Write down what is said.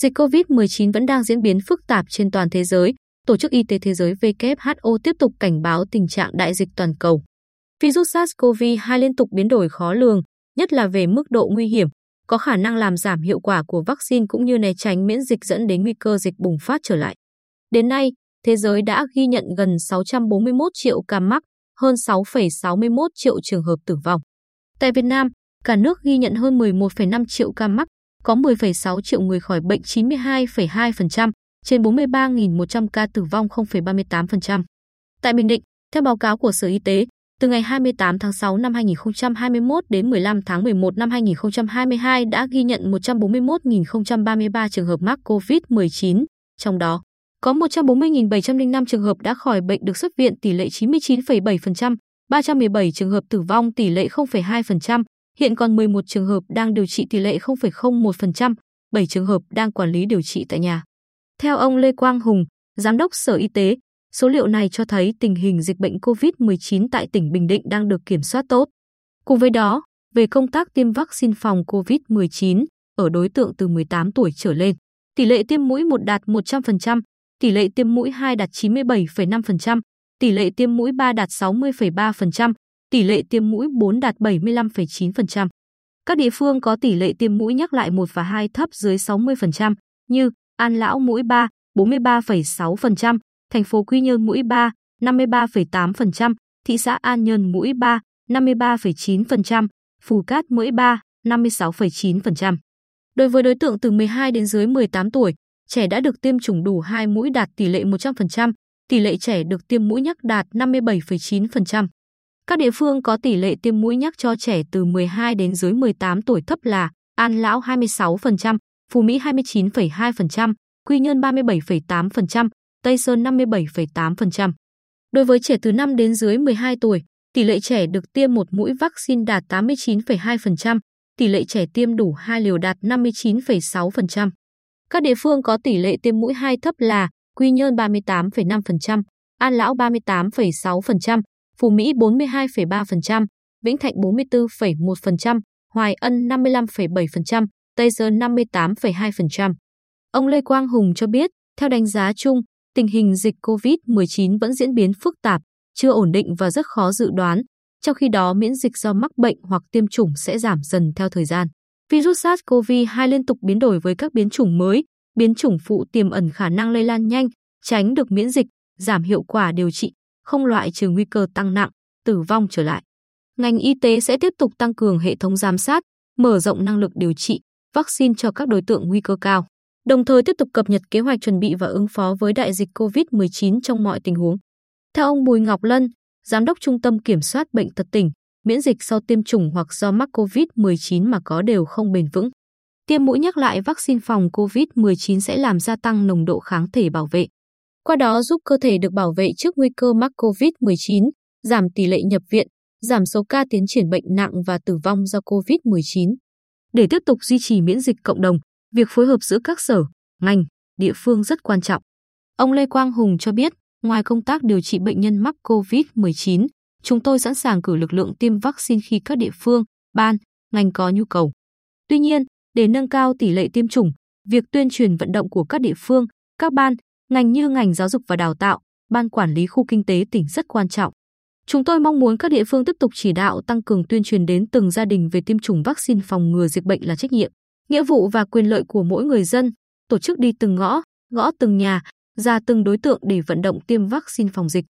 Dịch COVID-19 vẫn đang diễn biến phức tạp trên toàn thế giới. Tổ chức Y tế Thế giới WHO tiếp tục cảnh báo tình trạng đại dịch toàn cầu. Virus SARS-CoV-2 liên tục biến đổi khó lường, nhất là về mức độ nguy hiểm, có khả năng làm giảm hiệu quả của vaccine cũng như né tránh miễn dịch dẫn đến nguy cơ dịch bùng phát trở lại. Đến nay, thế giới đã ghi nhận gần 641 triệu ca mắc, hơn 6,61 triệu trường hợp tử vong. Tại Việt Nam, cả nước ghi nhận hơn 11,5 triệu ca mắc, có 10,6 triệu người khỏi bệnh 92,2%, trên 43.100 ca tử vong 0,38%. Tại Bình Định, theo báo cáo của Sở Y tế, từ ngày 28 tháng 6 năm 2021 đến 15 tháng 11 năm 2022 đã ghi nhận 141.033 trường hợp mắc COVID-19, trong đó có 140.705 trường hợp đã khỏi bệnh được xuất viện tỷ lệ 99,7%, 317 trường hợp tử vong tỷ lệ 0,2%, hiện còn 11 trường hợp đang điều trị tỷ lệ 0,01%, 7 trường hợp đang quản lý điều trị tại nhà. Theo ông Lê Quang Hùng, Giám đốc Sở Y tế, số liệu này cho thấy tình hình dịch bệnh COVID-19 tại tỉnh Bình Định đang được kiểm soát tốt. Cùng với đó, về công tác tiêm vaccine phòng COVID-19 ở đối tượng từ 18 tuổi trở lên, tỷ lệ tiêm mũi 1 đạt 100%, tỷ lệ tiêm mũi 2 đạt 97,5%, tỷ lệ tiêm mũi 3 đạt 60,3%, tỷ lệ tiêm mũi 4 đạt 75,9%. Các địa phương có tỷ lệ tiêm mũi nhắc lại 1 và 2 thấp dưới 60% như An Lão mũi 3, 43,6%, thành phố Quy Nhơn mũi 3, 53,8%, thị xã An Nhơn mũi 3, 53,9%, Phù Cát mũi 3, 56,9%. Đối với đối tượng từ 12 đến dưới 18 tuổi, trẻ đã được tiêm chủng đủ 2 mũi đạt tỷ lệ 100%, tỷ lệ trẻ được tiêm mũi nhắc đạt 57,9%. Các địa phương có tỷ lệ tiêm mũi nhắc cho trẻ từ 12 đến dưới 18 tuổi thấp là An Lão 26%, Phú Mỹ 29,2%, Quy Nhơn 37,8%, Tây Sơn 57,8%. Đối với trẻ từ 5 đến dưới 12 tuổi, tỷ lệ trẻ được tiêm một mũi vaccine đạt 89,2%, tỷ lệ trẻ tiêm đủ hai liều đạt 59,6%. Các địa phương có tỷ lệ tiêm mũi 2 thấp là Quy Nhơn 38,5%, An Lão 38,6%, Phú Mỹ 42,3%, Vĩnh Thạnh 44,1%, Hoài Ân 55,7%, Tây Sơn 58,2%. Ông Lê Quang Hùng cho biết, theo đánh giá chung, tình hình dịch COVID-19 vẫn diễn biến phức tạp, chưa ổn định và rất khó dự đoán, trong khi đó miễn dịch do mắc bệnh hoặc tiêm chủng sẽ giảm dần theo thời gian. Virus SARS-CoV-2 liên tục biến đổi với các biến chủng mới, biến chủng phụ tiềm ẩn khả năng lây lan nhanh, tránh được miễn dịch, giảm hiệu quả điều trị, không loại trừ nguy cơ tăng nặng, tử vong trở lại. Ngành y tế sẽ tiếp tục tăng cường hệ thống giám sát, mở rộng năng lực điều trị, vaccine cho các đối tượng nguy cơ cao, đồng thời tiếp tục cập nhật kế hoạch chuẩn bị và ứng phó với đại dịch COVID-19 trong mọi tình huống. Theo ông Bùi Ngọc Lân, Giám đốc Trung tâm Kiểm soát Bệnh tật tỉnh, miễn dịch sau tiêm chủng hoặc do mắc COVID-19 mà có đều không bền vững. Tiêm mũi nhắc lại vaccine phòng COVID-19 sẽ làm gia tăng nồng độ kháng thể bảo vệ. Qua đó giúp cơ thể được bảo vệ trước nguy cơ mắc COVID-19, giảm tỷ lệ nhập viện, giảm số ca tiến triển bệnh nặng và tử vong do COVID-19. Để tiếp tục duy trì miễn dịch cộng đồng, việc phối hợp giữa các sở, ngành, địa phương rất quan trọng. Ông Lê Quang Hùng cho biết, ngoài công tác điều trị bệnh nhân mắc COVID-19, chúng tôi sẵn sàng cử lực lượng tiêm vaccine khi các địa phương, ban, ngành có nhu cầu. Tuy nhiên, để nâng cao tỷ lệ tiêm chủng, việc tuyên truyền vận động của các địa phương, các ban, ngành như ngành giáo dục và đào tạo, ban quản lý khu kinh tế tỉnh rất quan trọng. Chúng tôi mong muốn các địa phương tiếp tục chỉ đạo tăng cường tuyên truyền đến từng gia đình về tiêm chủng vaccine phòng ngừa dịch bệnh là trách nhiệm, nghĩa vụ và quyền lợi của mỗi người dân, tổ chức đi từng ngõ, gõ từng nhà, ra từng đối tượng để vận động tiêm vaccine phòng dịch.